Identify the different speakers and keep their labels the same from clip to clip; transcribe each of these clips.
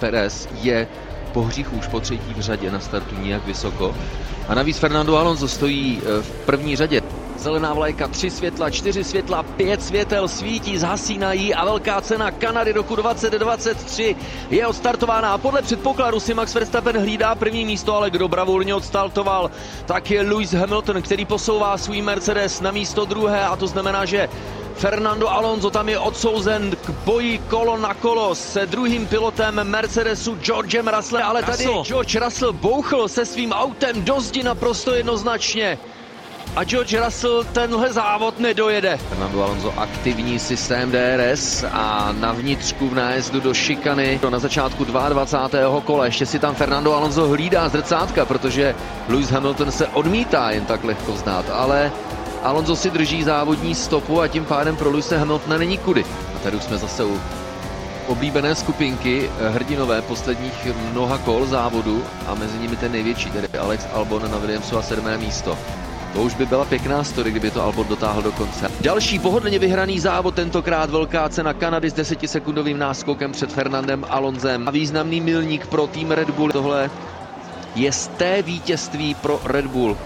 Speaker 1: Perez je po hříchu už po třetí v řadě na startu nijak vysoko. A navíc Fernando Alonso stojí eh, v první řadě. Zelená vlajka, tři světla, čtyři světla, pět světel svítí, zhasínají a velká cena Kanady roku 2023 je odstartována a podle předpokladu si Max Verstappen hlídá první místo, ale kdo bravurně odstartoval, tak je Lewis Hamilton, který posouvá svůj Mercedes na místo druhé a to znamená, že Fernando Alonso tam je odsouzen k boji kolo na kolo s druhým pilotem Mercedesu Georgem Russellem, ale tady Russell. George Russell bouchl se svým autem do zdi naprosto jednoznačně a George Russell tenhle závod nedojede. Fernando Alonso aktivní systém DRS a na vnitřku v nájezdu do šikany na začátku 22. kola. Ještě si tam Fernando Alonso hlídá zrcátka, protože Lewis Hamilton se odmítá jen tak lehko vzdát, ale Alonso si drží závodní stopu a tím pádem pro Lewise Hamiltona není kudy. A tady už jsme zase u oblíbené skupinky hrdinové posledních mnoha kol závodu a mezi nimi ten největší, tedy Alex Albon na Williamsu a sedmé místo. To už by byla pěkná story, kdyby to Albon dotáhl do konce. Další pohodlně vyhraný závod, tentokrát velká cena Kanady s desetisekundovým náskokem před Fernandem Alonzem. A významný milník pro tým Red Bull. Tohle je z té vítězství pro Red Bull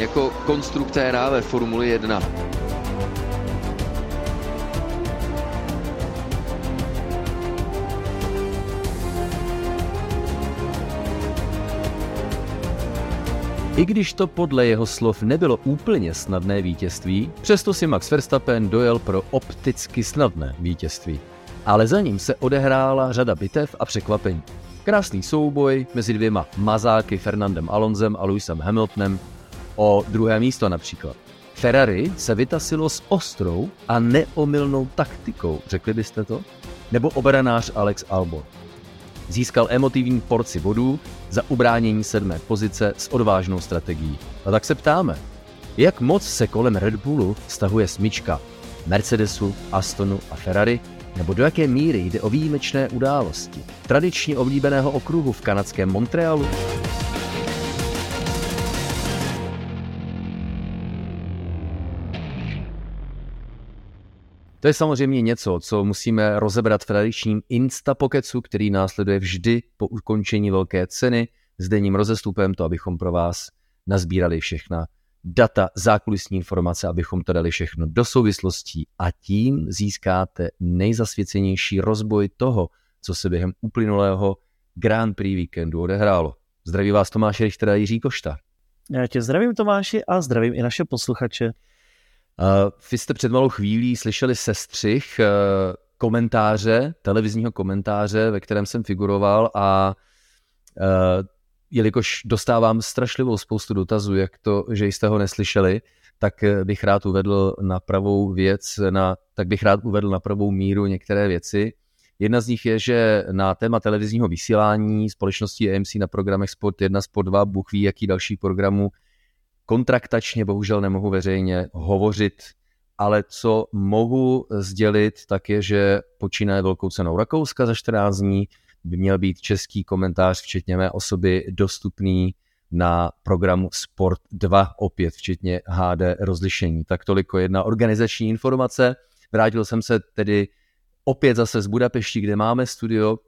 Speaker 1: jako konstruktéra ve Formuli 1.
Speaker 2: I když to podle jeho slov nebylo úplně snadné vítězství, přesto si Max Verstappen dojel pro opticky snadné vítězství. Ale za ním se odehrála řada bitev a překvapení. Krásný souboj mezi dvěma mazáky Fernandem Alonzem a Lewisem Hamiltonem o druhé místo například. Ferrari se vytasilo s ostrou a neomylnou taktikou, řekli byste to? Nebo obranář Alex Albon. Získal emotivní porci bodů za ubránění sedmé pozice s odvážnou strategií. A tak se ptáme, jak moc se kolem Red Bullu stahuje smyčka Mercedesu, Astonu a Ferrari, nebo do jaké míry jde o výjimečné události tradičně oblíbeného okruhu v kanadském Montrealu? To je samozřejmě něco, co musíme rozebrat v tradičním Instapokecu, který následuje vždy po ukončení velké ceny s denním rozestupem, to abychom pro vás nazbírali všechna data, zákulisní informace, abychom to dali všechno do souvislostí a tím získáte nejzasvěcenější rozboj toho, co se během uplynulého Grand Prix víkendu odehrálo. Zdraví vás Tomáš Richter a Jiří Košta.
Speaker 3: Já tě zdravím Tomáši a zdravím i naše posluchače.
Speaker 2: Uh, vy jste před malou chvílí slyšeli sestřih uh, komentáře, televizního komentáře, ve kterém jsem figuroval a uh, jelikož dostávám strašlivou spoustu dotazů, jak to, že jste ho neslyšeli, tak bych rád uvedl na pravou věc, na, tak bych rád uvedl na pravou míru některé věci. Jedna z nich je, že na téma televizního vysílání společnosti AMC na programech Sport 1, Sport 2, Bůh ví, jaký další programu kontraktačně bohužel nemohu veřejně hovořit, ale co mohu sdělit, tak je, že počínaje velkou cenou Rakouska za 14 dní by měl být český komentář, včetně mé osoby, dostupný na programu Sport 2, opět včetně HD rozlišení. Tak toliko jedna organizační informace. Vrátil jsem se tedy opět zase z Budapešti, kde máme studio,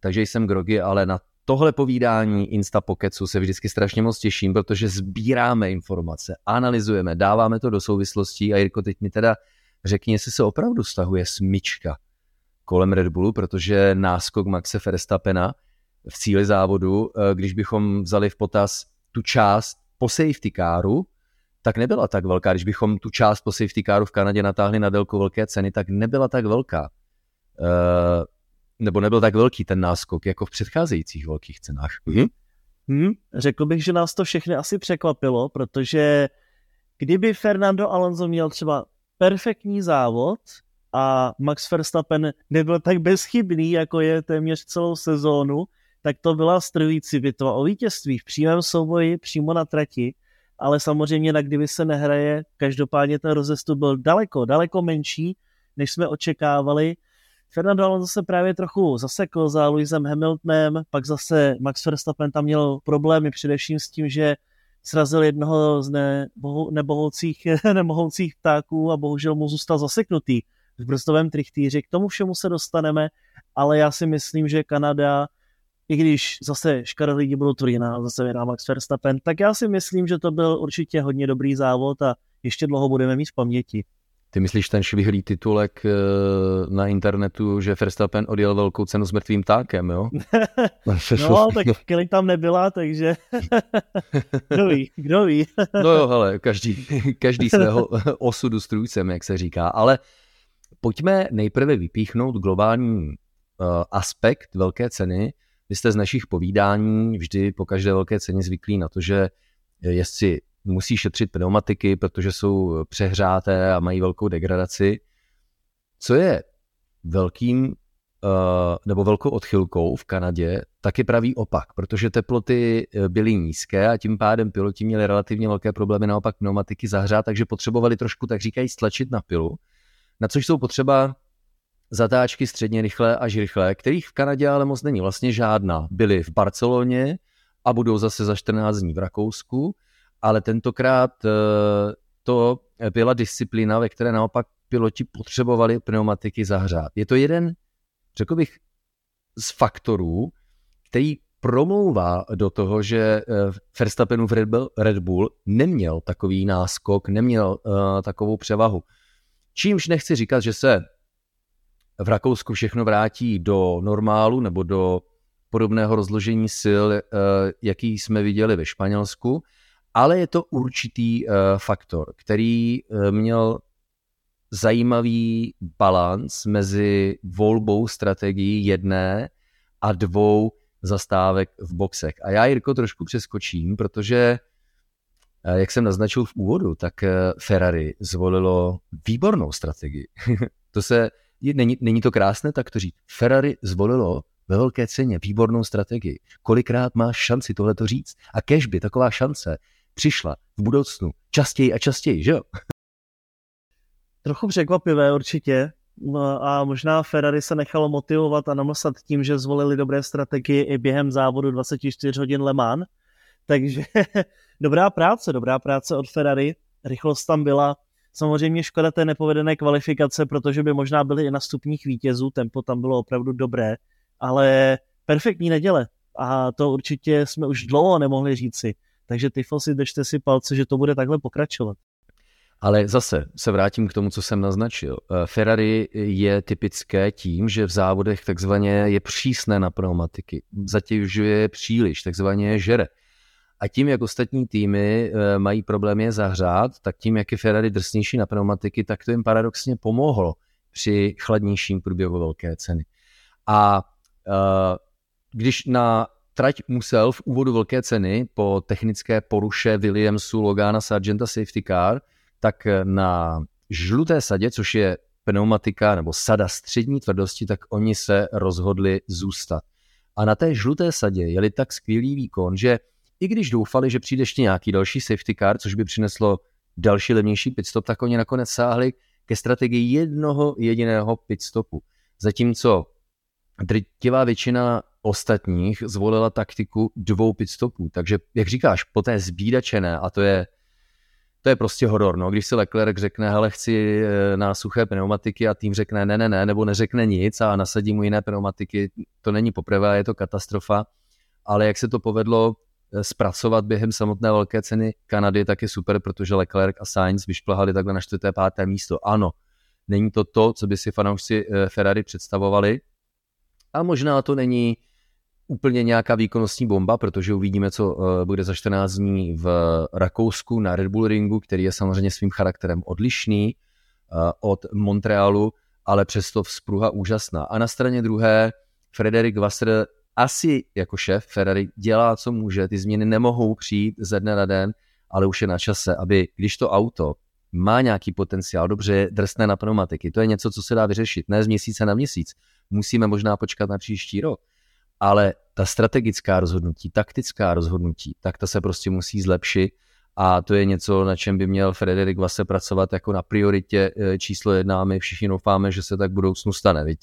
Speaker 2: takže jsem grogy, ale na tohle povídání Instapokecu se vždycky strašně moc těším, protože sbíráme informace, analyzujeme, dáváme to do souvislostí a Jirko, teď mi teda řekni, jestli se opravdu stahuje smyčka kolem Red Bullu, protože náskok Maxe Verstappena v cíli závodu, eh, když bychom vzali v potaz tu část po safety caru, tak nebyla tak velká. Když bychom tu část po safety caru v Kanadě natáhli na délku velké ceny, tak nebyla tak velká. Nebo nebyl tak velký ten náskok jako v předcházejících velkých cenách.
Speaker 3: Mm-hmm. Hmm, řekl bych, že nás to všechny asi překvapilo, protože kdyby Fernando Alonso měl třeba perfektní závod a Max Verstappen nebyl tak bezchybný, jako je téměř celou sezónu, tak to byla strhující bitva o vítězství v přímém souboji přímo na trati, ale samozřejmě na kdyby se nehraje, každopádně ten rozestup byl daleko, daleko menší, než jsme očekávali Fernando Alonso se právě trochu zasekl za Lewisem Hamiltonem, pak zase Max Verstappen tam měl problémy především s tím, že srazil jednoho z nebohoucích, nemohoucích ptáků a bohužel mu zůstal zaseknutý v brzovém trichtýři. K tomu všemu se dostaneme, ale já si myslím, že Kanada, i když zase škada lidi budou tvrdit na zase vyhrá Max Verstappen, tak já si myslím, že to byl určitě hodně dobrý závod a ještě dlouho budeme mít v paměti.
Speaker 2: Ty myslíš ten švihlý titulek eh, na internetu, že Verstappen odjel velkou cenu s mrtvým tákem, jo?
Speaker 3: no, tak Kelly tam nebyla, takže kdo ví, kdo ví.
Speaker 2: no jo, hele, každý, každý svého osudu strůjcem, jak se říká, ale pojďme nejprve vypíchnout globální uh, aspekt velké ceny. Vy jste z našich povídání vždy po každé velké ceně zvyklí na to, že jezdci musí šetřit pneumatiky, protože jsou přehřáté a mají velkou degradaci. Co je velkým eh, nebo velkou odchylkou v Kanadě, tak je pravý opak, protože teploty eh, byly nízké a tím pádem piloti měli relativně velké problémy naopak pneumatiky zahřát, takže potřebovali trošku, tak říkají, stlačit na pilu, na což jsou potřeba zatáčky středně rychlé až rychlé, kterých v Kanadě ale moc není vlastně žádná. Byly v Barceloně a budou zase za 14 dní v Rakousku ale tentokrát eh, to byla disciplína, ve které naopak piloti potřebovali pneumatiky zahřát. Je to jeden, řekl bych, z faktorů, který promlouvá do toho, že eh, Verstappenův Red Bull, neměl takový náskok, neměl uh, takovou převahu. Čímž nechci říkat, že se v Rakousku všechno vrátí do normálu nebo do podobného rozložení sil, jaký jsme viděli ve Španělsku, ale je to určitý uh, faktor, který uh, měl zajímavý balans mezi volbou strategií jedné a dvou zastávek v boxech. A já, Jirko, trošku přeskočím, protože, uh, jak jsem naznačil v úvodu, tak Ferrari zvolilo výbornou strategii. to se, není, není to krásné tak to říct. Ferrari zvolilo ve velké ceně výbornou strategii. Kolikrát máš šanci tohle to říct? A kež by taková šance přišla v budoucnu častěji a častěji, že jo?
Speaker 3: Trochu překvapivé určitě. No a možná Ferrari se nechalo motivovat a namlsat tím, že zvolili dobré strategie i během závodu 24 hodin Le Mans. Takže dobrá práce, dobrá práce od Ferrari. Rychlost tam byla. Samozřejmě škoda té nepovedené kvalifikace, protože by možná byly i na stupních vítězů, tempo tam bylo opravdu dobré, ale perfektní neděle. A to určitě jsme už dlouho nemohli říci. Takže Tifosi, držte si palce, že to bude takhle pokračovat.
Speaker 2: Ale zase se vrátím k tomu, co jsem naznačil. Eh, Ferrari je typické tím, že v závodech takzvaně je přísné na pneumatiky. Zatěžuje je příliš, takzvaně je žere. A tím, jak ostatní týmy eh, mají problémy je zahřát, tak tím, jak je Ferrari drsnější na pneumatiky, tak to jim paradoxně pomohlo při chladnějším průběhu velké ceny. A uh, když na trať musel v úvodu velké ceny po technické poruše Williamsu, Logana, Sargenta Safety Car, tak na žluté sadě, což je pneumatika nebo sada střední tvrdosti, tak oni se rozhodli zůstat. A na té žluté sadě jeli tak skvělý výkon, že i když doufali, že přijde ještě nějaký další safety car, což by přineslo další levnější pitstop, tak oni nakonec sáhli ke strategii jednoho jediného pitstopu. Zatímco drtivá většina ostatních zvolila taktiku dvou pitstopů. Takže, jak říkáš, po té zbídačené, a to je, to je prostě horor, no. Když si Leclerc řekne, hele, chci eh, na suché pneumatiky a tým řekne ne, ne, ne, nebo neřekne nic a nasadí mu jiné pneumatiky, to není poprvé, je to katastrofa. Ale jak se to povedlo eh, zpracovat během samotné velké ceny Kanady, tak je super, protože Leclerc a Sainz vyšplhali takhle na čtvrté, páté místo. Ano, není to to, co by si fanoušci eh, Ferrari představovali, a možná to není úplně nějaká výkonnostní bomba, protože uvidíme, co uh, bude za 14 dní v Rakousku na Red Bull Ringu, který je samozřejmě svým charakterem odlišný uh, od Montrealu, ale přesto vzpruha úžasná. A na straně druhé Frederik Wasser asi jako šéf Ferrari dělá, co může, ty změny nemohou přijít ze dne na den, ale už je na čase, aby když to auto má nějaký potenciál, dobře drsné na pneumatiky, to je něco, co se dá vyřešit, ne z měsíce na měsíc, musíme možná počkat na příští rok, ale ta strategická rozhodnutí, taktická rozhodnutí, tak ta se prostě musí zlepšit a to je něco, na čem by měl Frederik Vase pracovat jako na prioritě eh, číslo jedna a my všichni doufáme, že se tak v budoucnu stane, viď?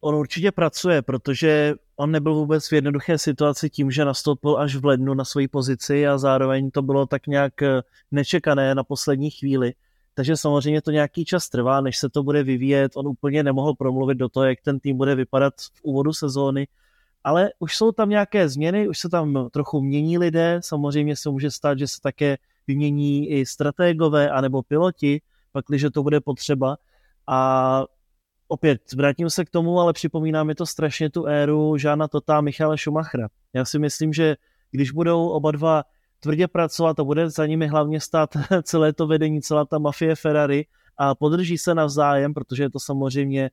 Speaker 3: On určitě pracuje, protože on nebyl vůbec v jednoduché situaci tím, že nastoupil až v lednu na svoji pozici a zároveň to bylo tak nějak eh, nečekané na poslední chvíli. Takže samozřejmě to nějaký čas trvá, než se to bude vyvíjet. On úplně nemohl promluvit do toho, jak ten tým bude vypadat v úvodu sezóny, ale už jsou tam nějaké změny, už se tam trochu mění lidé, samozřejmě se může stát, že se také vymění i strategové anebo piloti, pak, když to bude potřeba. A opět, vrátím se k tomu, ale připomíná mi to strašně tu éru Žána Tota a Michala Schumachera. Já si myslím, že když budou oba dva tvrdě pracovat a bude za nimi hlavně stát celé to vedení, celá ta mafie Ferrari a podrží se navzájem, protože je to samozřejmě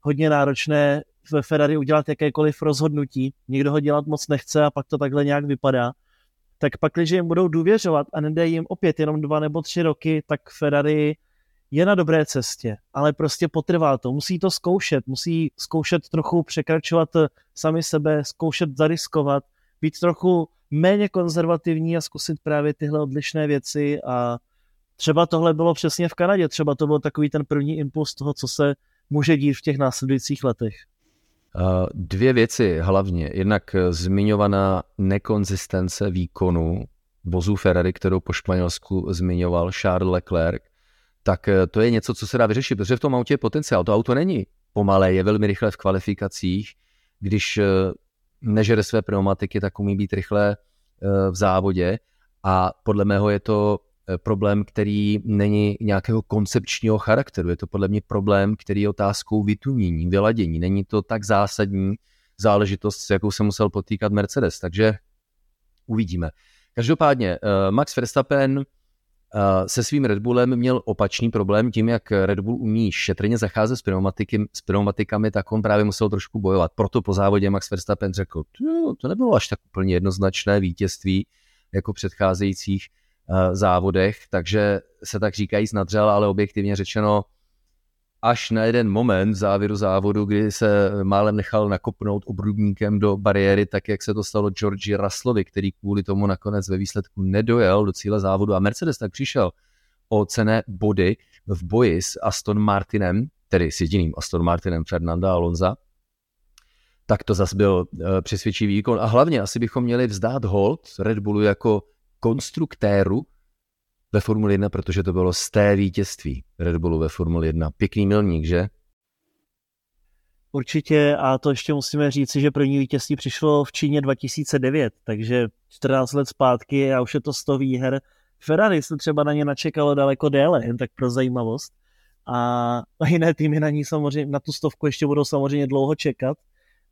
Speaker 3: hodně náročné ve Ferrari udělat jakékoliv rozhodnutí. Někdo ho dělat moc nechce a pak to takhle nějak vypadá. Tak pak, když jim budou důvěřovat a nedej jim opět jenom dva nebo tři roky, tak Ferrari je na dobré cestě, ale prostě potrvá to. Musí to zkoušet, musí zkoušet trochu překračovat sami sebe, zkoušet zariskovat, být trochu méně konzervativní a zkusit právě tyhle odlišné věci a třeba tohle bylo přesně v Kanadě, třeba to byl takový ten první impuls toho, co se může dít v těch následujících letech.
Speaker 2: Dvě věci hlavně. Jednak zmiňovaná nekonzistence výkonu vozů Ferrari, kterou po Španělsku zmiňoval Charles Leclerc, tak eh, to je něco, co se dá vyřešit, protože v tom autě je potenciál. To auto není pomalé, je velmi rychle v kvalifikacích. Když eh, nežere své pneumatiky, tak umí být rychle eh, v závodě a podle mého je to eh, problém, který není nějakého koncepčního charakteru. Je to podle mě problém, který je otázkou vytunění, vyladění. Není to tak zásadní záležitost, s jakou se musel potýkat Mercedes. Takže uvidíme. Každopádně eh, Max Verstappen se svým Red Bullem měl opačný problém tím, jak Red Bull umí šetrně zacházet s, pneumatiky, s pneumatikami, tak on právě musel trošku bojovat. Proto po závodě Max Verstappen řekl, to nebylo až tak úplně jednoznačné vítězství jako v předcházejících uh, závodech, takže se tak říkají nadřel, ale objektivně řečeno až na jeden moment v závěru závodu, kdy se málem nechal nakopnout obrubníkem do bariéry, tak jak se to stalo Georgi Russellovi, který kvůli tomu nakonec ve výsledku nedojel do cíle závodu a Mercedes tak přišel o cené body v boji s Aston Martinem, tedy s jediným Aston Martinem Fernanda Alonza, tak to zase byl eh, přesvědčivý výkon. A hlavně asi bychom měli vzdát hold Red Bullu jako konstruktéru ve Formuli 1, protože to bylo z té vítězství Red Bullu ve Formuli 1. Pěkný milník, že?
Speaker 3: Určitě a to ještě musíme říci, že první vítězství přišlo v Číně 2009, takže 14 let zpátky a už je to 100 výher. Ferrari se třeba na ně načekalo daleko déle, jen tak pro zajímavost. A jiné týmy na ní samozřejmě, na tu stovku ještě budou samozřejmě dlouho čekat.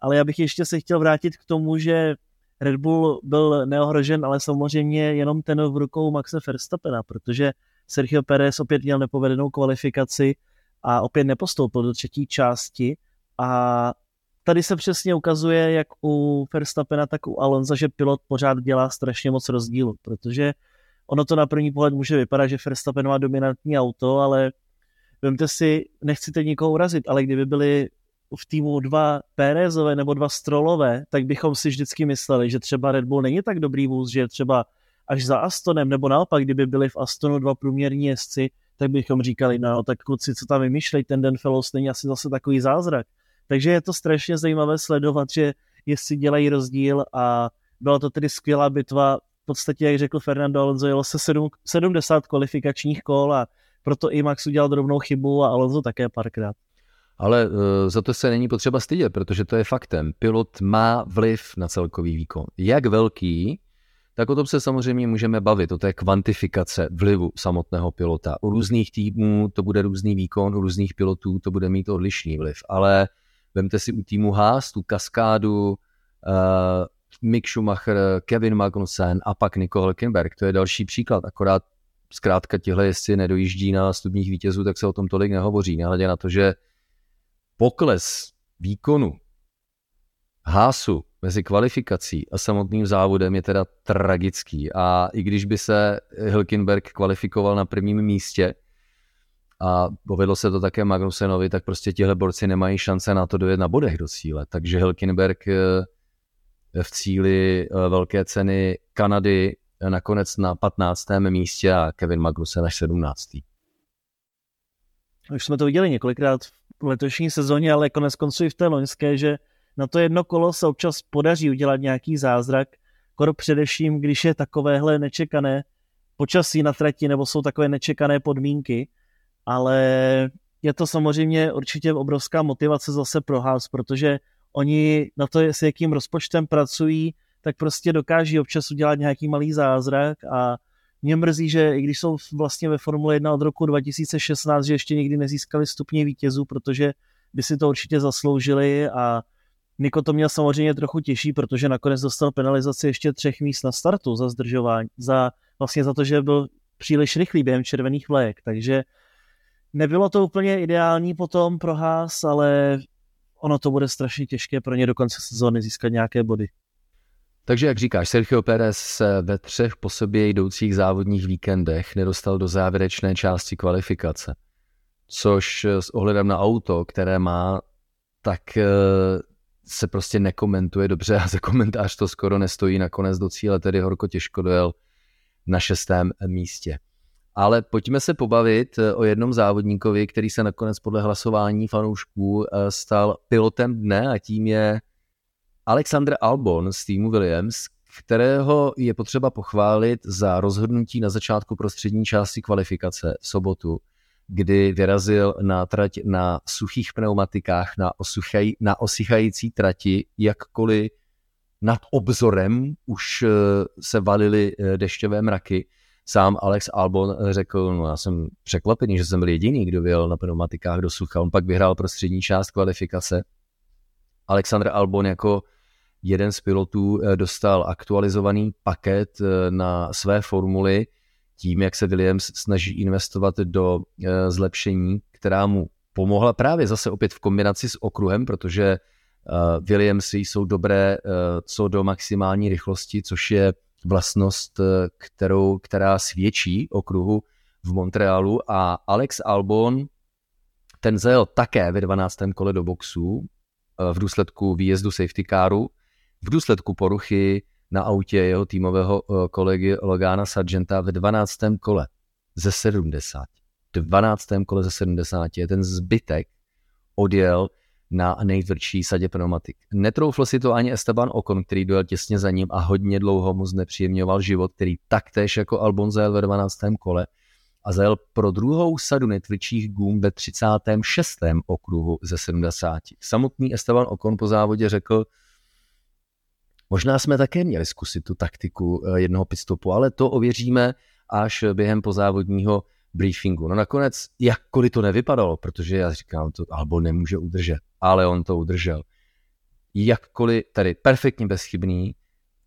Speaker 3: Ale já bych ještě se chtěl vrátit k tomu, že Red Bull byl neohrožen, ale samozřejmě jenom ten v rukou Maxe Verstappena, protože Sergio Perez opět měl nepovedenou kvalifikaci a opět nepostoupil do třetí části. A tady se přesně ukazuje, jak u Verstappena, tak u Alonza, že pilot pořád dělá strašně moc rozdílu, protože ono to na první pohled může vypadat, že Verstappen má dominantní auto, ale vemte si, nechci teď nikoho urazit, ale kdyby byli v týmu dva Pérezové nebo dva Strolové, tak bychom si vždycky mysleli, že třeba Red Bull není tak dobrý vůz, že třeba až za Astonem, nebo naopak, kdyby byli v Astonu dva průměrní jezdci, tak bychom říkali, no tak kluci, co tam vymýšlej, ten Den Fellows není asi zase takový zázrak. Takže je to strašně zajímavé sledovat, že jestli dělají rozdíl a byla to tedy skvělá bitva. V podstatě, jak řekl Fernando Alonso, jelo se 7, 70 kvalifikačních kol a proto i Max udělal drobnou chybu a Alonso také párkrát.
Speaker 2: Ale uh, za to se není potřeba stydět, protože to je faktem. Pilot má vliv na celkový výkon. Jak velký, tak o tom se samozřejmě můžeme bavit, o té kvantifikace vlivu samotného pilota. U různých týmů to bude různý výkon, u různých pilotů to bude mít odlišný vliv. Ale vemte si u týmu Haas, tu kaskádu, uh, Mick Schumacher, Kevin Magnussen a pak Nico Hülkenberg. To je další příklad, akorát zkrátka tihle jestli nedojíždí na stupních vítězů, tak se o tom tolik nehovoří. Nehledě na to, že pokles výkonu Hásu mezi kvalifikací a samotným závodem je teda tragický. A i když by se Hilkenberg kvalifikoval na prvním místě a povedlo se to také Magnusenovi, tak prostě tihle borci nemají šance na to dojet na bodech do cíle. Takže Hilkenberg eh, v cíli eh, velké ceny Kanady nakonec na 15. místě a Kevin Magnussen až 17.
Speaker 3: Už jsme to viděli několikrát v letošní sezóně, ale konec konců i v té loňské, že na to jedno kolo se občas podaří udělat nějaký zázrak, kor především, když je takovéhle nečekané počasí na trati nebo jsou takové nečekané podmínky. ale je to samozřejmě určitě obrovská motivace zase pro Haas, protože oni na to, s jakým rozpočtem pracují, tak prostě dokáží občas udělat nějaký malý zázrak a mě mrzí, že i když jsou vlastně ve Formule 1 od roku 2016, že ještě nikdy nezískali stupně vítězů, protože by si to určitě zasloužili a Niko to měl samozřejmě trochu těžší, protože nakonec dostal penalizaci ještě třech míst na startu za zdržování, za vlastně za to, že byl příliš rychlý během červených vlajek, takže nebylo to úplně ideální potom pro Haas, ale ono to bude strašně těžké pro ně do konce sezóny získat nějaké body.
Speaker 2: Takže jak říkáš, Sergio Pérez se ve třech po sobě jdoucích závodních víkendech nedostal do závěrečné části kvalifikace, což s ohledem na auto, které má, tak eh, se prostě nekomentuje dobře a za komentář to skoro nestojí. Nakonec do cíle tedy horko těžko dojel na šestém místě. Ale pojďme se pobavit eh, o jednom závodníkovi, který se nakonec podle hlasování fanoušků eh, stal pilotem dne a tím je Alexander Albon z týmu Williams, kterého je potřeba pochválit za rozhodnutí na začátku prostřední části kvalifikace v sobotu, kdy vyrazil na trať na suchých pneumatikách, na, osuchaj, na osychající trati, jakkoliv nad obzorem už eh, se valily dešťové mraky Sám Alex Albon řekl, no já jsem překvapený, že jsem byl jediný, kdo vyjel na pneumatikách do sucha. On pak vyhrál prostřední část kvalifikace. Alexander Albon jako jeden z pilotů eh, dostal aktualizovaný paket eh, na své formuly tím, jak se Williams snaží investovat do eh, zlepšení, která mu pomohla právě zase opět v kombinaci s okruhem, protože Williamsy jsou dobré co do maximální rychlosti, což je vlastnost, kterou, která svědčí o kruhu v Montrealu a Alex Albon ten zajel také ve 12. kole do boxu v důsledku výjezdu safety caru, v důsledku poruchy na autě jeho týmového eh, kolegy Logana Sargenta ve 12. kole ze 70. 12. kole ze 70. Ten zbytek odjel na nejtvrdší sadě pneumatik. Netroufl si to ani Esteban Ocon, který dojel těsně za ním a hodně dlouho mu znepříjemňoval život, který taktéž jako Albon zajel ve 12. kole a zajel pro druhou sadu nejtvrdších gum ve 36. okruhu ze 70. Samotný Esteban Ocon po závodě řekl, možná jsme také měli zkusit tu taktiku eh, jednoho pitstopu, ale to ověříme až během pozávodního briefingu. No nakonec, jakkoliv to nevypadalo, protože já říkám, to Albon nemůže udržet, ale on to udržel. Jakkoliv, tady perfektně bezchybný,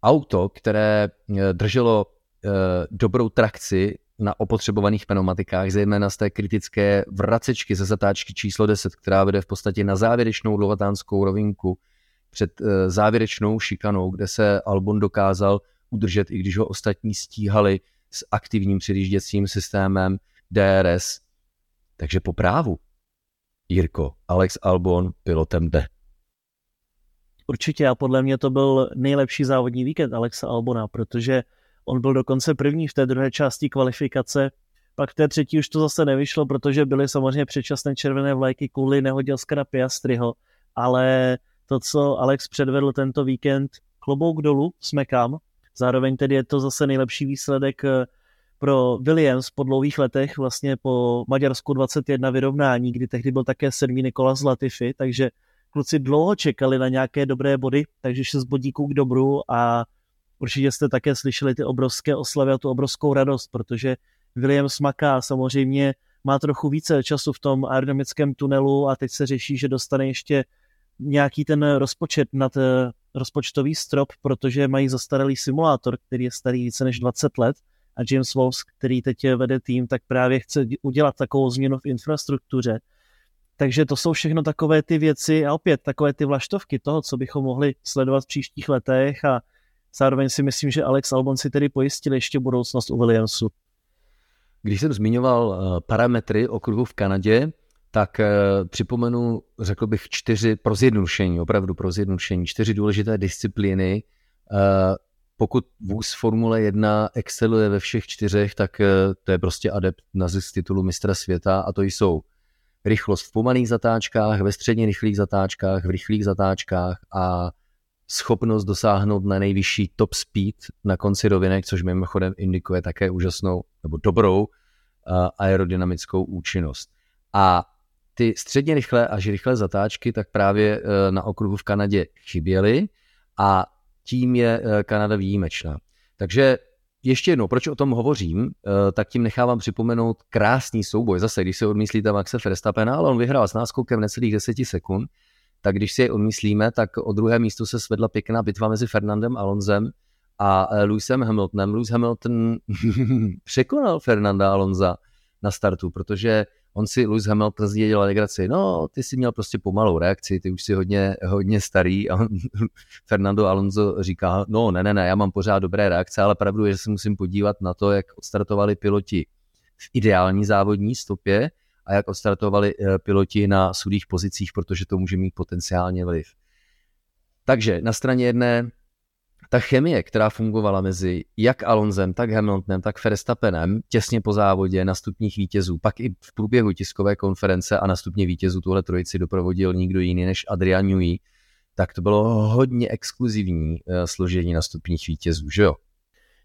Speaker 2: auto, které eh, drželo eh, dobrou trakci na opotřebovaných pneumatikách, zejména z té kritické vracečky ze zatáčky číslo 10, která vede v podstatě na závěrečnou lovatánskou rovinku před eh, závěrečnou šikanou, kde se Albon dokázal udržet, i když ho ostatní stíhali s aktivním předjížděcím systémem DRS. Takže po právu Jirko, Alex Albon pilotem jde.
Speaker 3: Určitě a podle mě to byl nejlepší závodní víkend Alexa Albona, protože on byl dokonce první v té druhé části kvalifikace, pak v té třetí už to zase nevyšlo, protože byly samozřejmě předčasné červené vlajky kvůli nehodě Oskara Piastriho, ale to, co Alex předvedl tento víkend, klobouk dolů, smekám. Zároveň tedy je to zase nejlepší výsledek eh, pro Williams po dlouhých letech, vlastně po Maďarsku 21 vyrovnání, kdy tehdy byl také sedmý Nikolas Latifi, takže kluci dlouho čekali na nějaké dobré body, takže z bodíků k dobru a určitě jste také slyšeli ty obrovské oslavy a tu obrovskou radost, protože Williams maká samozřejmě má trochu více času v tom aerodynamickém tunelu a teď se řeší, že dostane ještě nějaký ten rozpočet nad eh, rozpočtový strop, protože mají zastaralý simulátor, který je starý více než 20 let a James Walls, který teď vede tým, tak právě chce udělat takovou změnu v infrastruktuře. Takže to jsou všechno takové ty věci a opět takové ty vlaštovky toho, co bychom mohli sledovat v příštích letech a zároveň si myslím, že Alex Albon si tedy pojistil ještě budoucnost u Williamsu.
Speaker 2: Když jsem zmiňoval eh, parametry okruhu v Kanadě, tak eh, připomenu, řekl bych, čtyři pro zjednodušení, opravdu pro zjednodušení, čtyři důležité disciplíny, eh, pokud vůz Formule 1 exceluje ve všech čtyřech, tak eh, to je prostě adept na zisk titulu mistra světa a to jsou rychlost v pomalých zatáčkách, ve středně rychlých zatáčkách, v rychlých zatáčkách a schopnost dosáhnout na nejvyšší top speed na konci rovinek, což mimochodem indikuje také úžasnou nebo dobrou aerodynamickou účinnost. A ty středně rychlé až rychlé zatáčky tak právě na okruhu v Kanadě chyběly a tím je Kanada výjimečná. Takže ještě jednou, proč o tom hovořím, eh, tak tím nechávám připomenout krásný souboj. Zase, když si odmyslíte Maxe Verstappena, ale on vyhrál s náskokem necelých 10 sekund, tak když si je odmyslíme, tak o druhé místo se svedla pěkná bitva mezi Fernandem Alonzem a eh, Lewisem Hamiltonem. Lewis Hamilton překonal Fernanda Alonza na startu, protože on si Lewis Hamilton z dělal legraci, no ty si měl prostě pomalou reakci, ty už si hodně, hodně starý a on, Fernando Alonso říká, no ne, ne, ne, já mám pořád dobré reakce, ale pravdu je, že se musím podívat na to, jak odstartovali piloti v ideální závodní stopě a jak odstartovali eh, piloti na sudých pozicích, protože to může mít potenciálně vliv. Takže na straně jedné ta chemie, která fungovala mezi jak Alonzem, tak Hamiltonem, tak Verstappenem těsně po závodě na stupních vítězů, pak i v průběhu tiskové konference a na stupně vítězů tuhle trojici doprovodil nikdo jiný než Adrian Newey, tak to bylo hodně exkluzivní eh, složení na stupních vítězů, že jo?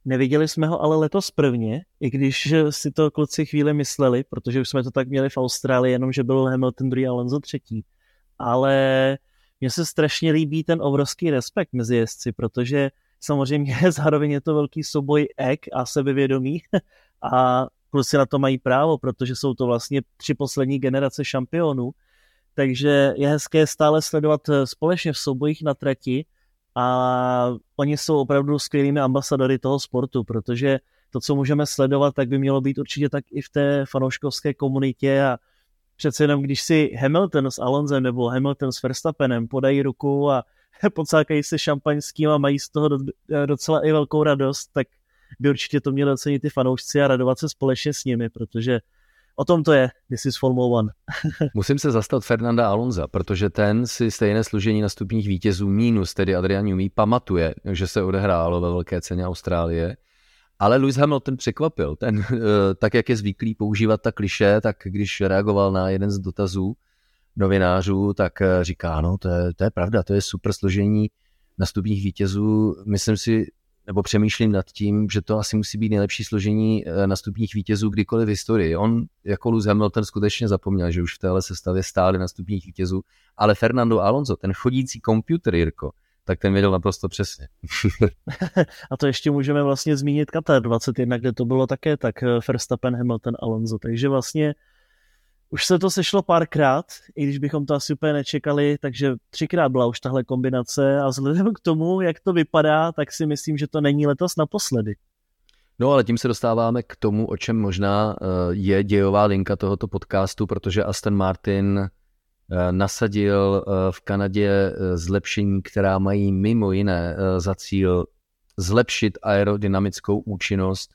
Speaker 3: Neviděli jsme ho ale letos prvně, i když si to kluci chvíli mysleli, protože už jsme to tak měli v Austrálii, jenom že byl Hamilton druhý Alonso třetí. Ale mně se strašně líbí ten obrovský respekt mezi jezdci, protože samozřejmě zároveň je to velký souboj ek a sebevědomí a kluci na to mají právo, protože jsou to vlastně tři poslední generace šampionů, takže je hezké stále sledovat eh, společně v soubojích na trati a oni jsou opravdu skvělými ambasadory toho sportu, protože to, co můžeme sledovat, tak by mělo být určitě tak i v té fanouškovské komunitě a přece jenom když si Hamilton s Alonzem nebo Hamilton s Verstappenem podají ruku a pocákají se šampaňským a mají z toho docela i velkou radost, tak by určitě to měli ocenit ty fanoušci a radovat se společně s nimi, protože o tom to je, this is Formula One.
Speaker 2: Musím se zastat Fernanda Alonza, protože ten si stejné služení na stupních vítězů minus, tedy Adrian Newey, pamatuje, že se odehrálo ve velké ceně Austrálie ale Lewis Hamilton překvapil. Ten, eh, tak jak je zvyklý používat ta kliše, tak když reagoval na jeden z dotazů novinářů, tak eh, říká, no to je, to je pravda, to je super složení nastupních vítězů. Myslím si, nebo přemýšlím nad tím, že to asi musí být nejlepší složení eh, nastupních vítězů kdykoliv v historii. On jako Lewis Hamilton skutečně zapomněl, že už v téhle sestavě stáli nastupních vítězů, ale Fernando Alonso, ten chodící komputer, Jirko, tak ten věděl naprosto přesně.
Speaker 3: a to ještě můžeme vlastně zmínit Qatar 21, kde to bylo také tak eh, Verstappen, Hamilton, Alonso, takže vlastně už se to sešlo párkrát, i když bychom to asi úplně nečekali, takže třikrát byla už tahle kombinace a vzhledem k tomu, jak to vypadá, tak si myslím, že to není letos naposledy.
Speaker 2: No ale tím se dostáváme k tomu, o čem možná eh, je dějová linka tohoto podcastu, protože Aston Martin nasadil eh, v Kanadě eh, zlepšení, která mají mimo jiné za cíl zlepšit aerodynamickou účinnost.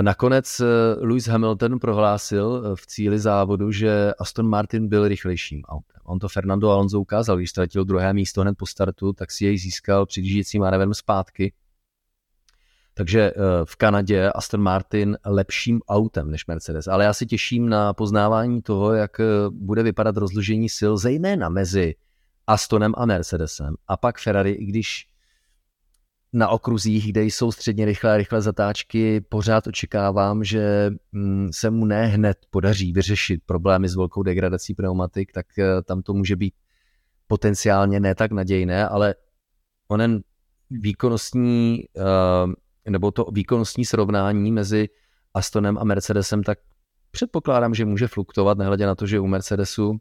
Speaker 2: Nakonec Lewis Hamilton prohlásil v cíli závodu, že Aston Martin byl rychlejším autem. On to Fernando Alonso ukázal, když ztratil druhé místo hned po startu, tak si jej získal přijíždějícím manévrem zpátky takže eh, v Kanadě Aston Martin lepším autem než Mercedes. Ale já si těším na poznávání toho, jak eh, bude vypadat rozložení sil, zejména mezi Astonem a Mercedesem. A pak Ferrari, i když na okruzích, kde jsou středně rychlé a rychlé zatáčky, pořád očekávám, že mm, se mu ne hned podaří vyřešit problémy s velkou degradací pneumatik, tak eh, tam to může být potenciálně ne tak nadějné, ale onen výkonnostní nebo to výkonnostní srovnání mezi Astonem a Mercedesem, tak předpokládám, že může fluktovat, nehledě na to, že u Mercedesu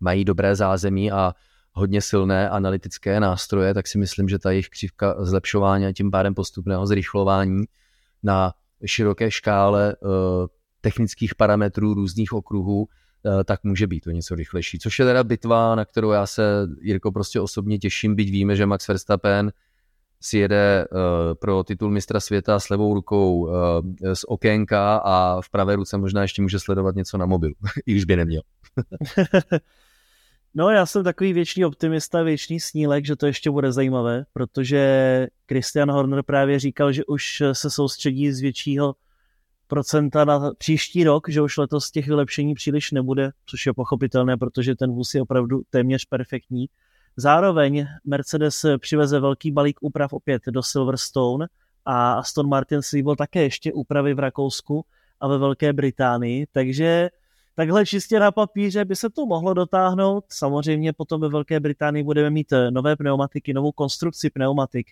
Speaker 2: mají dobré zázemí a hodně silné analytické nástroje, tak si myslím, že ta jejich křivka zlepšování a tím pádem postupného zrychlování na široké škále uh, technických parametrů různých okruhů, uh, tak může být to něco rychlejší. Což je teda bitva, na kterou já se, Jirko, prostě osobně těším, byť víme, že Max Verstappen si jede uh, pro titul mistra světa s levou rukou uh, z okénka a v pravé ruce možná ještě může sledovat něco na mobilu, i když by neměl.
Speaker 3: no já jsem takový věčný optimista, věčný snílek, že to ještě bude zajímavé, protože Christian Horner právě říkal, že už se soustředí z většího procenta na příští rok, že už letos těch vylepšení příliš nebude, což je pochopitelné, protože ten vůz je opravdu téměř perfektní. Zároveň Mercedes přiveze velký balík úprav opět do Silverstone a Aston Martin slíbil také ještě úpravy v Rakousku a ve Velké Británii, takže takhle čistě na papíře by se to mohlo dotáhnout. Samozřejmě potom ve Velké Británii budeme mít eh, nové pneumatiky, novou konstrukci pneumatik,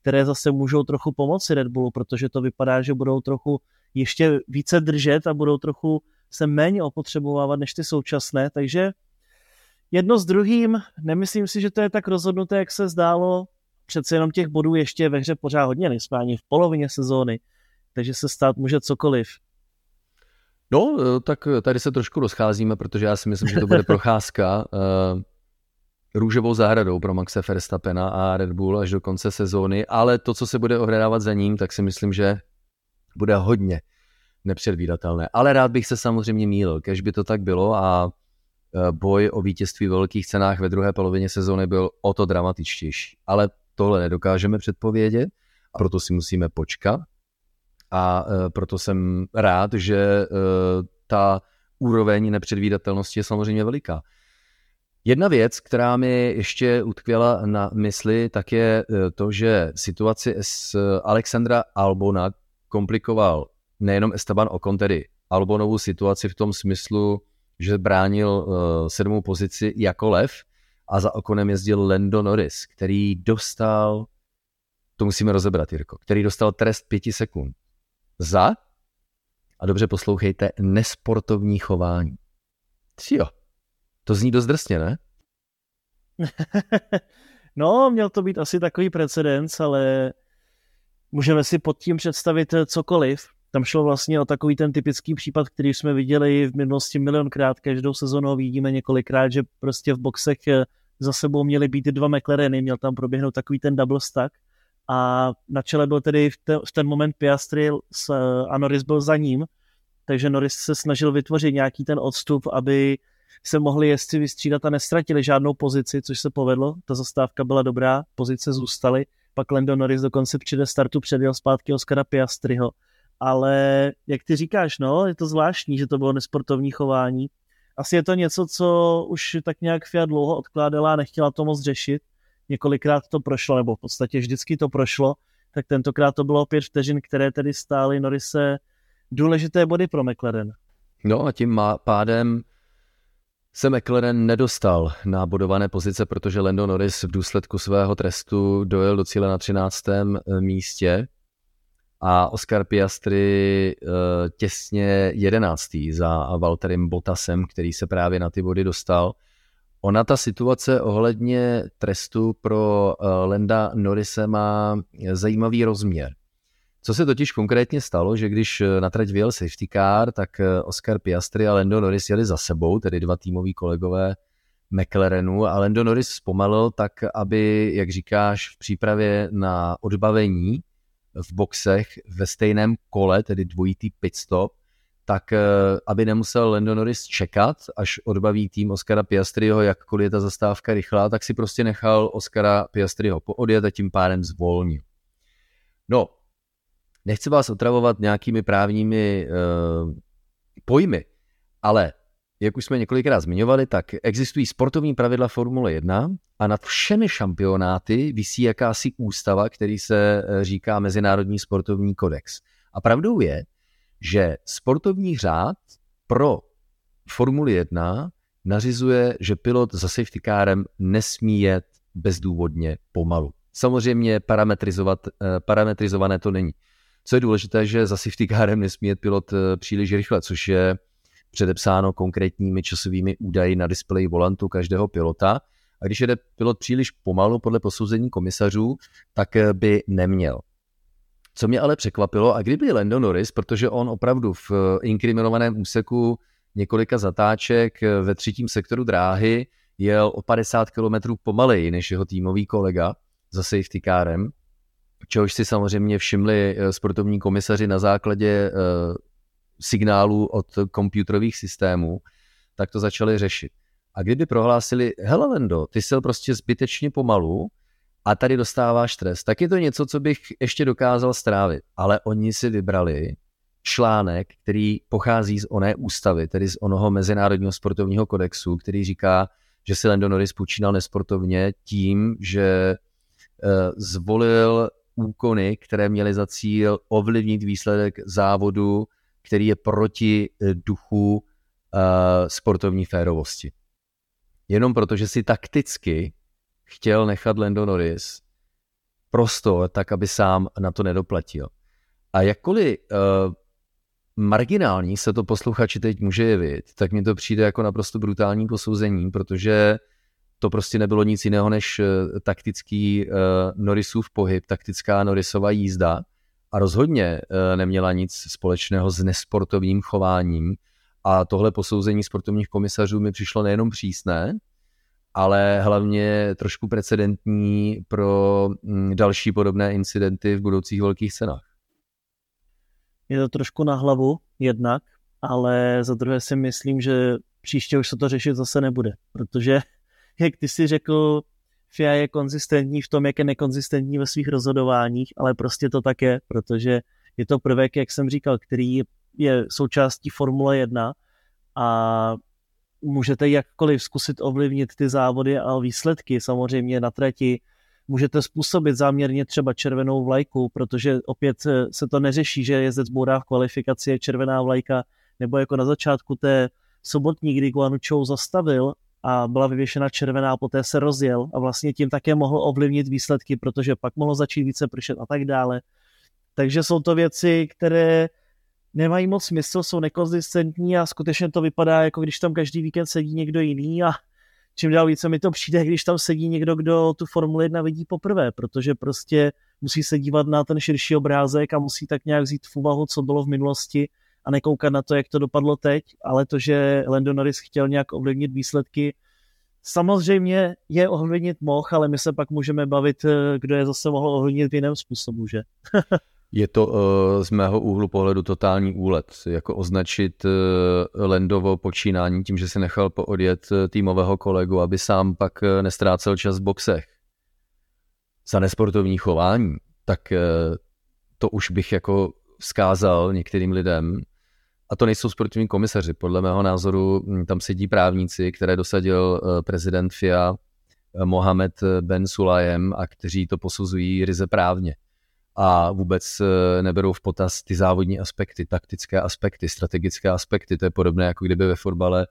Speaker 3: které zase můžou trochu pomoci Red Bullu, protože to vypadá, že budou trochu ještě více držet a budou trochu se méně opotřebovávat než ty současné, takže jedno s druhým, nemyslím si, že to je tak rozhodnuté, jak se zdálo, přece jenom těch bodů ještě ve hře pořád hodně, nejsme ani v polovině sezóny, takže se stát může cokoliv.
Speaker 2: No, eh, tak tady se trošku rozcházíme, protože já si myslím, že to bude procházka uh, růžovou zahradou pro Maxe Verstappena a Red Bull až do konce sezóny, ale to, co se bude ohrávat za ním, tak si myslím, že bude hodně nepředvídatelné. Ale rád bych se samozřejmě mýlil, kež by to tak bylo a eh, boj o vítězství ve velkých cenách ve druhé polovině sezóny byl o to dramatičtější. Ale tohle nedokážeme předpovědět, a proto si musíme počkat a uh, proto jsem rád, že uh, ta úroveň nepředvídatelnosti je samozřejmě veliká. Jedna věc, která mi ještě utkvěla na mysli, tak je to, že situaci s Alexandra Albona komplikoval nejenom Esteban Ocon, tedy Albonovu situaci v tom smyslu, že bránil uh, sedmou pozici jako lev a za Okonem jezdil Lando Norris, který dostal, to musíme rozebrat, Jirko, který dostal trest pěti sekund za, a dobře poslouchejte, nesportovní chování. Jo, to zní dost drsně, ne?
Speaker 3: no, měl to být asi takový precedens, ale můžeme si pod tím představit cokoliv. Tam šlo vlastně o takový ten typický případ, který jsme viděli v minulosti milionkrát, každou sezonu vidíme několikrát, že prostě v boxech za sebou měly být dva McLareny, měl tam proběhnout takový ten double stack a na čele byl tedy v, te, v ten moment Piastri s, a Norris byl za ním, takže Norris se snažil vytvořit nějaký ten odstup, aby se mohli jezdci vystřídat a nestratili žádnou pozici, což se povedlo. Ta zastávka byla dobrá, pozice zůstaly. Pak Lando Norris dokonce při startu předjel zpátky Oscara Piastriho. Ale jak ty říkáš, no, je to zvláštní, že to bylo nesportovní chování. Asi je to něco, co už tak nějak Fiat dlouho odkládala a nechtěla to moc řešit několikrát to prošlo, nebo v podstatě vždycky to prošlo, tak tentokrát to bylo pět vteřin, které tedy stály Norise důležité body pro McLaren.
Speaker 2: No a tím pádem se McLaren nedostal na bodované pozice, protože Lando Norris v důsledku svého trestu dojel do cíle na 13. Eh, místě a Oscar Piastri eh, těsně 11. za Valtterem Bottasem, který se právě na ty body dostal. Ona ta situace ohledně trestu pro uh, Lenda Norise má zajímavý rozměr. Co se totiž konkrétně stalo, že když eh, na trať vyjel safety car, tak eh, Oscar Piastri a Lando Norris jeli za sebou, tedy dva týmoví kolegové McLarenu a Lando Norris zpomalil tak, aby, jak říkáš, v přípravě na odbavení v boxech ve stejném kole, tedy dvojitý pit stop, tak eh, aby nemusel Lando Norris čekat, až odbaví tým Oscara Piastriho, jakkoliv je ta zastávka rychlá, tak si prostě nechal Oscara Piastriho poodjet a tím pádem zvolnil. No, nechci vás otravovat nějakými právními uh, pojmy, ale jak už jsme několikrát zmiňovali, tak existují sportovní pravidla Formule 1 a nad všemi šampionáty visí jakási ústava, který se eh, říká Mezinárodní sportovní kodex. A pravdou je, že sportovní řád pro Formuli 1 nařizuje, že pilot za safety kárem nesmí jet bezdůvodně pomalu. Samozřejmě parametrizovat, eh, parametrizované to není. Co je důležité, že za safety kárem nesmí jet pilot eh, příliš rychle, což je předepsáno konkrétními časovými údaji na displeji volantu každého pilota. A když jede pilot příliš pomalu podle posouzení komisařů, tak eh, by neměl. Co mě ale překvapilo, a kdyby Lando Norris, protože on opravdu v eh, inkriminovaném úseku několika zatáček eh, ve třetím sektoru dráhy jel o 50 km pomaleji než jeho týmový kolega za safety kárem, čehož si samozřejmě všimli sportovní komisaři na základě signálů od počítačových systémů, tak to začali řešit. A kdyby prohlásili, hele Lendo, ty jsi prostě zbytečně pomalu, a tady dostáváš trest, tak je to něco, co bych ještě dokázal strávit. Ale oni si vybrali článek, který pochází z oné ústavy, tedy z onoho Mezinárodního sportovního kodexu, který říká, že si Lando Norris počínal nesportovně tím, že uh, zvolil úkony, které měly za cíl ovlivnit výsledek závodu, který je proti eh, duchu uh, sportovní férovosti. Jenom protože si takticky chtěl nechat Lando Norris prostor, tak aby sám na to nedoplatil. A jakkoliv uh, marginální se to posluchači teď může jevit, tak mi to přijde jako naprosto brutální posouzení, protože to prostě nebylo nic jiného než taktický uh, Norrisův pohyb, taktická Norrisova jízda a rozhodně uh, neměla nic společného s nesportovním chováním a tohle posouzení sportovních komisařů mi přišlo nejenom přísné, ale hlavně trošku precedentní pro mm, další podobné incidenty v budoucích velkých cenách.
Speaker 3: Je to trošku na hlavu jednak, ale za druhé si myslím, že příště už se to řešit zase nebude, protože, jak ty si řekl, FIA je konzistentní v tom, jak je nekonzistentní ve svých rozhodováních, ale prostě to tak je, protože je to prvek, jak jsem říkal, který je součástí Formule 1 a můžete jakkoliv zkusit ovlivnit ty závody a výsledky samozřejmě na trati, můžete způsobit záměrně třeba červenou vlajku, protože opět se to neřeší, že jezdec bourá v kvalifikaci je červená vlajka, nebo jako na začátku té sobotní, kdy Guanu Chou zastavil a byla vyvěšena červená, a poté se rozjel a vlastně tím také mohl ovlivnit výsledky, protože pak mohlo začít více pršet a tak dále. Takže jsou to věci, které nemají moc smysl, jsou nekonzistentní a skutečně to vypadá, jako když tam každý víkend sedí někdo jiný a čím dál více mi to přijde, když tam sedí někdo, kdo tu Formuli 1 vidí poprvé, protože prostě musí se dívat na ten širší obrázek a musí tak nějak vzít v úvahu, co bylo v minulosti a nekoukat na to, jak to dopadlo teď, ale to, že Lando Norris chtěl nějak ovlivnit výsledky, samozřejmě je ovlivnit mohl, ale my se pak můžeme bavit, eh, kdo je zase mohl ovlivnit v jiném způsobu, že?
Speaker 2: Je to uh, z mého úhlu pohledu totální úlet. Jako označit uh, Lendovo počínání tím, že si nechal poodjet týmového kolegu, aby sám pak nestrácel čas v boxech. Za nesportovní chování, tak to už bych jako vzkázal některým lidem. A to nejsou sportovní komisaři. Podle mého názoru hm, tam sedí právníci, které dosadil uh, prezident FIA Mohamed Ben Sulajem a kteří to posuzují ryze právně a vůbec eh, neberou v potaz ty závodní aspekty, taktické aspekty, strategické aspekty. To je podobné, jako kdyby ve fotbale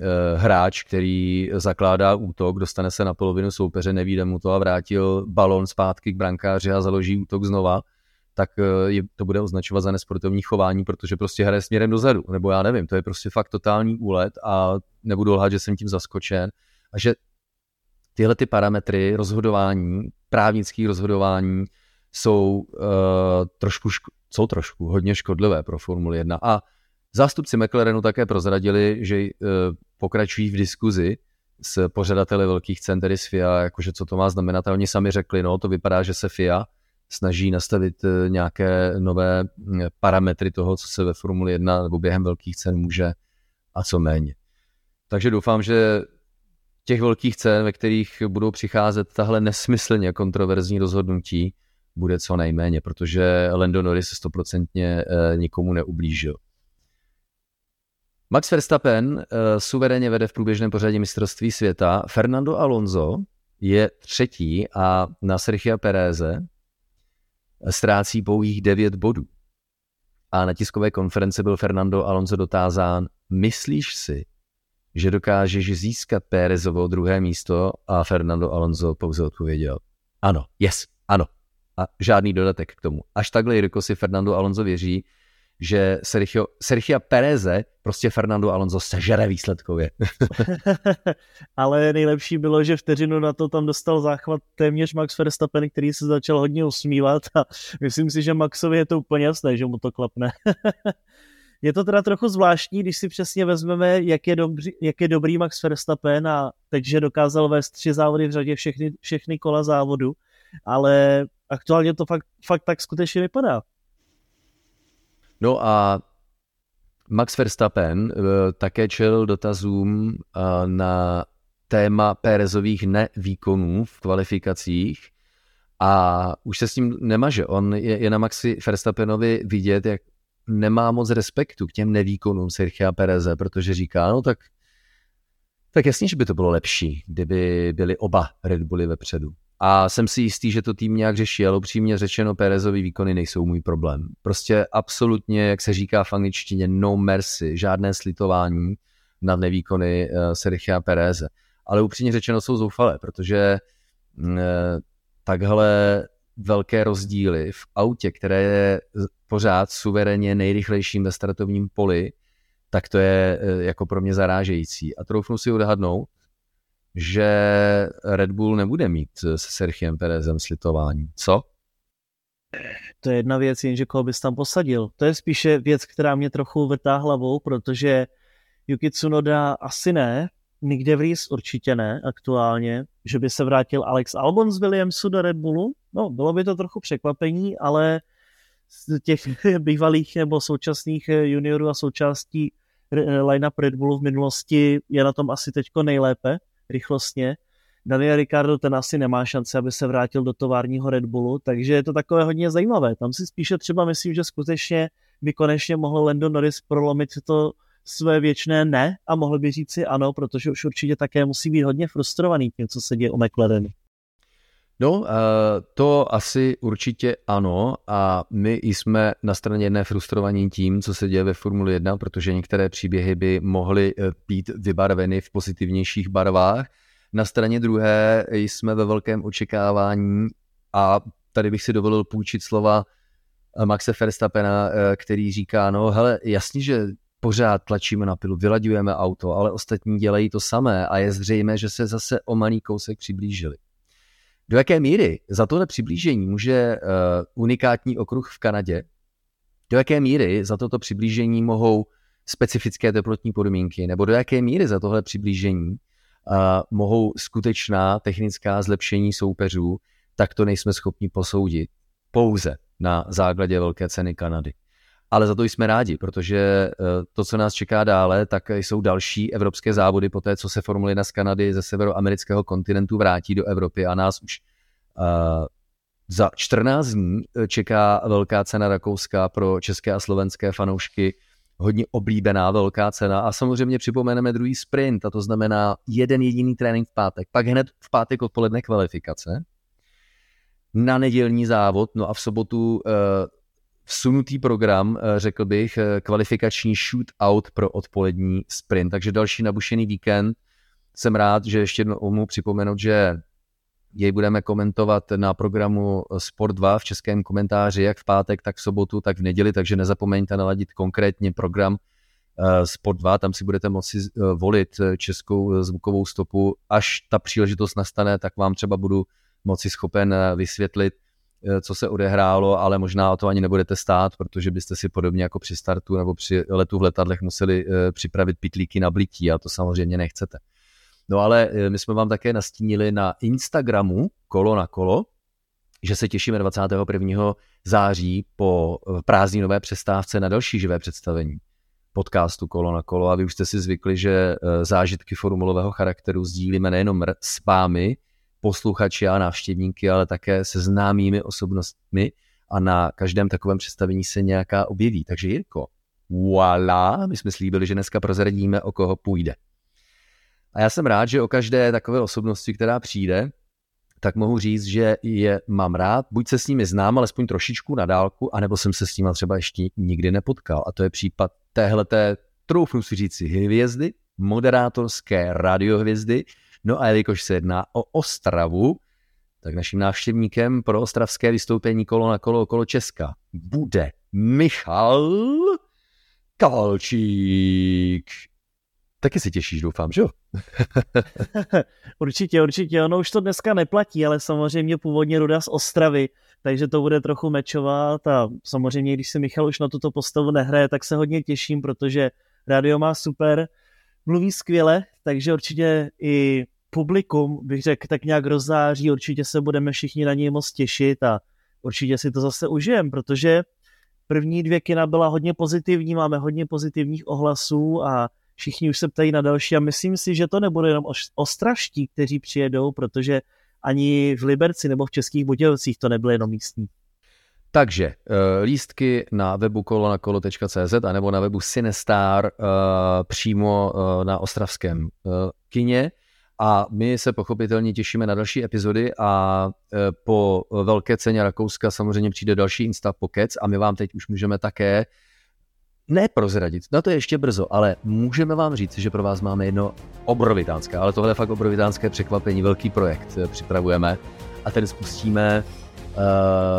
Speaker 2: eh, hráč, který zakládá útok, dostane se na polovinu soupeře, nevíde mu to a vrátil balon zpátky k brankáři a založí útok znova, tak eh, je, to bude označovat za nesportovní chování, protože prostě hraje směrem dozadu, nebo já nevím, to je prostě fakt totální úlet a nebudu lhát, že jsem tím zaskočen a že tyhle ty parametry rozhodování, právnických rozhodování, jsou uh, trošku, ško- jsou trošku hodně škodlivé pro Formuli 1. A zástupci McLarenu také prozradili, že uh, pokračují v diskuzi s pořadateli velkých cen, tedy s FIA, jakože co to má znamenat. A oni sami řekli, no to vypadá, že se FIA snaží nastavit uh, nějaké nové parametry toho, co se ve Formuli 1 nebo během velkých cen může a co méně. Takže doufám, že těch velkých cen, ve kterých budou přicházet tahle nesmyslně kontroverzní rozhodnutí, bude co nejméně, protože Lando Norris stoprocentně eh, nikomu neublížil. Max Verstappen uh, suverénně vede v průběžném pořadí mistrovství světa. Fernando Alonso je třetí a na Sergio Pereze ztrácí pouhých 9 bodů. A na tiskové konferenci byl Fernando Alonso dotázán, myslíš si, že dokážeš získat Pérezovo druhé místo? A Fernando Alonso pouze odpověděl, ano, yes, ano, a žádný dodatek k tomu. Až takhle, Jirko, si Fernando Alonso věří, že Sergio, Sergio Pereze prostě Fernando Alonso sežere výsledkově.
Speaker 3: Ale nejlepší bylo, že vteřinu na to tam dostal záchvat téměř Max Verstappen, který se začal hodně usmívat a myslím si, že Maxovi je to úplně jasné, že mu to klapne. je to teda trochu zvláštní, když si přesně vezmeme, jak je, dobrý, jak je dobrý Max Verstappen a takže dokázal vést tři závody v řadě všechny, všechny kola závodu, ale aktuálně to fakt, fakt tak skutečně vypadá.
Speaker 2: No a Max Verstappen eh, také čel dotazům eh, na téma Pérezových nevýkonů v kvalifikacích a už se s tím nemaže. On je, je na Maxi Verstappenovi vidět, jak nemá moc respektu k těm nevýkonům Sergio Pereze, protože říká, no tak, tak jasně, že by to bylo lepší, kdyby byli oba Red Bulli vepředu a jsem si jistý, že to tým nějak řeší, ale upřímně řečeno, Perezový výkony nejsou můj problém. Prostě absolutně, jak se říká v angličtině, no mercy, žádné slitování nad nevýkony uh, Sergio Pereze. Ale upřímně řečeno jsou zoufalé, protože uh, takhle velké rozdíly v autě, které je pořád suverénně nejrychlejším ve startovním poli, tak to je uh, jako pro mě zarážející. A troufnu si odhadnout, že Red Bull nebude mít se Sergiem Perezem slitování. Co?
Speaker 3: To je jedna věc, jenže koho bys tam posadil. To je spíše věc, která mě trochu vrtá hlavou, protože Yuki Tsunoda asi ne, Nick DeVries určitě ne aktuálně, že by se vrátil Alex Albon z Williamsu do Red Bullu. No, bylo by to trochu překvapení, ale z těch bývalých nebo současných juniorů a součástí line-up Red Bullu v minulosti je na tom asi teďko nejlépe rychlostně. Daniel Ricardo ten asi nemá šanci, aby se vrátil do továrního Red Bullu, takže je to takové hodně zajímavé. Tam si spíše třeba myslím, že skutečně by konečně mohl Lando Norris prolomit to své věčné ne a mohl by říct si ano, protože už určitě také musí být hodně frustrovaný tím, co se děje o McLarenu.
Speaker 2: No, to asi určitě ano a my jsme na straně jedné frustrovaní tím, co se děje ve Formuli 1, protože některé příběhy by mohly e, být vybarveny v pozitivnějších barvách. Na straně druhé jsme ve velkém očekávání a tady bych si dovolil půjčit slova Maxe Verstappena, který říká, no hele, jasně, že pořád tlačíme na pilu, vyladujeme auto, ale ostatní dělají to samé a je zřejmé, že se zase o malý kousek přiblížili. Do jaké míry za tohle přiblížení může uh, unikátní okruh v Kanadě, do jaké míry za toto přiblížení mohou specifické teplotní podmínky, nebo do jaké míry za tohle přiblížení uh, mohou skutečná technická zlepšení soupeřů, tak to nejsme schopni posoudit pouze na základě velké ceny Kanady ale za to jsme rádi, protože eh, to, co nás čeká dále, tak jsou další evropské závody po té, co se Formule 1 z Kanady ze severoamerického kontinentu vrátí do Evropy. A nás už uh, za 14 dní eh, čeká velká cena Rakouska pro české a slovenské fanoušky, hodně oblíbená velká cena. A samozřejmě připomeneme druhý sprint a to znamená jeden jediný trénink v pátek, pak hned v pátek odpoledne kvalifikace, na nedělní závod, no a v sobotu uh, vsunutý program, eh, řekl bych, eh, kvalifikační shootout pro odpolední sprint. Takže další nabušený víkend. Jsem rád, že ještě jednou mu připomenout, že jej budeme komentovat na programu Sport 2 v českém komentáři, jak v pátek, tak v sobotu, tak v neděli, takže nezapomeňte naladit konkrétně program eh, Sport 2, tam si budete moci volit českou zvukovou stopu. Až ta příležitost nastane, tak vám třeba budu moci schopen vysvětlit, co se odehrálo, ale možná o to ani nebudete stát, protože byste si podobně jako při startu nebo při letu v letadlech museli eh, připravit pitlíky na blití a to samozřejmě nechcete. No ale eh, my jsme vám také nastínili na Instagramu kolo na kolo, že se těšíme 21. září po prázdninové přestávce na další živé představení podcastu Kolo na kolo a vy už jste si zvykli, že zážitky formulového charakteru sdílíme nejenom s vámi, posluchači a návštěvníky, ale také se známými osobnostmi a na každém takovém představení se nějaká objeví. Takže Jirko, voilà, my jsme slíbili, že dneska prozradíme, o koho půjde. A já jsem rád, že o každé takové osobnosti, která přijde, tak mohu říct, že je mám rád, buď se s nimi znám, alespoň trošičku na dálku, anebo jsem se s nimi třeba ještě nikdy nepotkal. A to je případ téhleté, troufnu si říct hvězdy, moderátorské radiohvězdy, No a jelikož se jedná o Ostravu, tak naším návštěvníkem pro ostravské vystoupení kolo na kolo okolo Česka bude Michal Kalčík. Taky se těšíš, doufám, že jo?
Speaker 3: určitě, určitě. Ono už to dneska neplatí, ale samozřejmě původně Ruda z Ostravy, takže to bude trochu mečovat a samozřejmě, když se Michal už na tuto postavu nehraje, tak se hodně těším, protože rádio má super, mluví skvěle, takže určitě i publikum, bych řekl, tak nějak rozzáří, určitě se budeme všichni na něj moc těšit a určitě si to zase užijem, protože první dvě kina byla hodně pozitivní, máme hodně pozitivních ohlasů a všichni už se ptají na další a myslím si, že to nebude jenom ostraští, kteří přijedou, protože ani v Liberci nebo v Českých Budějovicích to nebylo jenom místní.
Speaker 2: Takže uh, lístky na webu kolonakolo.cz a nebo na webu Cinestar uh, přímo uh, na ostravském kině A my se pochopitelně těšíme na další epizody a po velké ceně Rakouska samozřejmě přijde další Insta Pokec a my vám teď už můžeme také ne prozradit, na to je ještě brzo, ale můžeme vám říct, že pro vás máme jedno obrovitánské, ale tohle je fakt obrovitánské překvapení, velký projekt připravujeme a ten spustíme uh,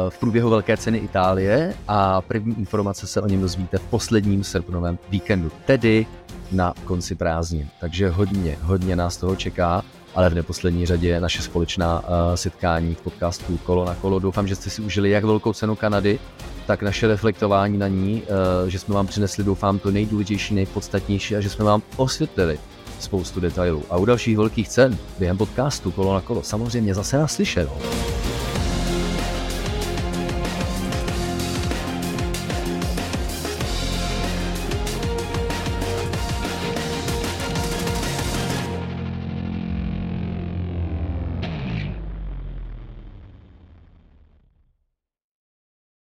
Speaker 2: v průběhu velké ceny Itálie a první informace se o něm dozvíte v posledním srpnovém víkendu, tedy na konci prázdnin. Takže hodně, hodně nás toho čeká, ale v neposlední řadě naše společná uh, setkání v podcastu Kolo na kolo. Doufám, že jste si užili jak velkou cenu Kanady, tak naše reflektování na ní, uh, že jsme vám přinesli, doufám, to nejdůležitější, nejpodstatnější a že jsme vám osvětlili spoustu detailů. A u dalších velkých cen během podcastu Kolo na kolo samozřejmě zase naslyšenou.